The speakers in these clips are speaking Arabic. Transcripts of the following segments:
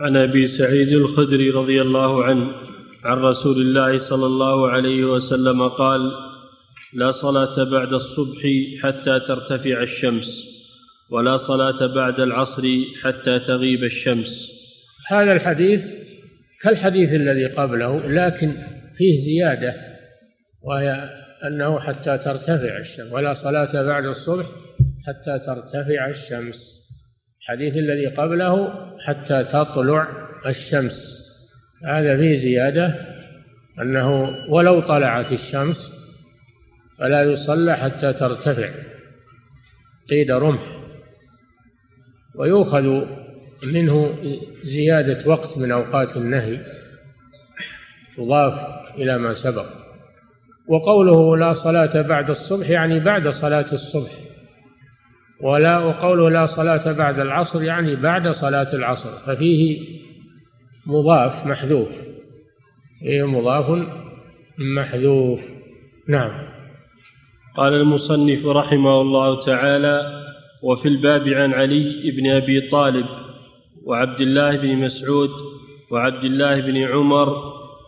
عن أبي سعيد الخدري رضي الله عنه عن رسول الله صلى الله عليه وسلم قال لا صلاة بعد الصبح حتى ترتفع الشمس ولا صلاة بعد العصر حتى تغيب الشمس. هذا الحديث كالحديث الذي قبله لكن فيه زيادة وهي أنه حتى ترتفع الشمس ولا صلاة بعد الصبح حتى ترتفع الشمس. الحديث الذي قبله حتى تطلع الشمس. هذا فيه زيادة أنه ولو طلعت الشمس فلا يصلى حتى ترتفع. قيد رمح. ويؤخذ منه زيادة وقت من أوقات النهي. تضاف إلى ما سبق. وقوله لا صلاة بعد الصبح يعني بعد صلاة الصبح. ولا وقوله لا صلاة بعد العصر يعني بعد صلاة العصر ففيه مضاف محذوف. فيه مضاف محذوف. نعم. قال المصنف رحمه الله تعالى وفي الباب عن علي بن أبي طالب وعبد الله بن مسعود وعبد الله بن عمر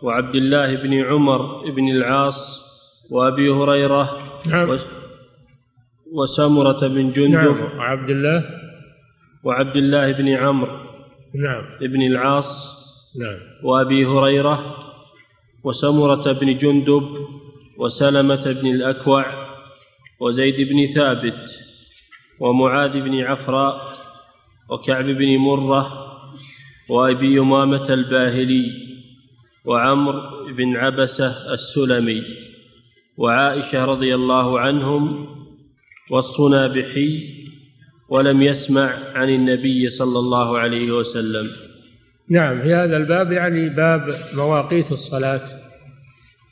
وعبد الله بن عمر بن العاص وأبي هريرة نعم. وسمرة بن جندب نعم وعبد الله وعبد الله بن عمرو نعم. بن العاص نعم. وأبي هريرة وسمره بن جندب وسلمة بن الأكوع وزيد بن ثابت ومعاذ بن عفراء وكعب بن مرة وأبي امامه الباهلي وعمرو بن عبسة السلمي وعائشة رضي الله عنهم والصنابحي ولم يسمع عن النبي صلى الله عليه وسلم. نعم في هذا الباب يعني باب مواقيت الصلاة.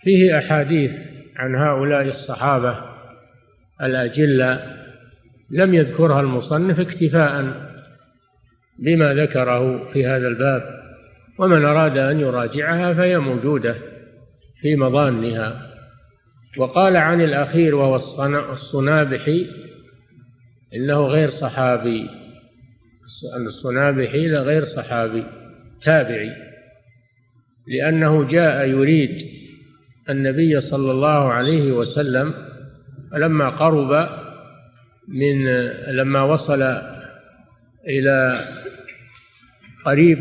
فيه أحاديث عن هؤلاء الصحابة الأجلة لم يذكرها المصنف اكتفاء بما ذكره في هذا الباب ومن أراد أن يراجعها فهي موجودة في مظانها. وقال عن الأخير وهو الصنابحي إنه غير صحابي. الصنابحي غير صحابي تابعي. لأنه جاء يريد النبي صلى الله عليه وسلم فلما قرب من لما وصل إلى قريب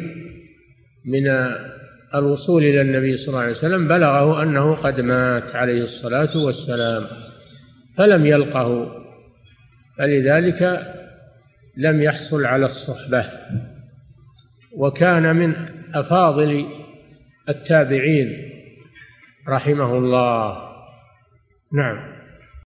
من الوصول إلى النبي صلى الله عليه وسلم بلغه أنه قد مات عليه الصلاة والسلام فلم يلقه فلذلك لم يحصل على الصحبة. وكان من أفاضل التابعين رحمه الله. نعم.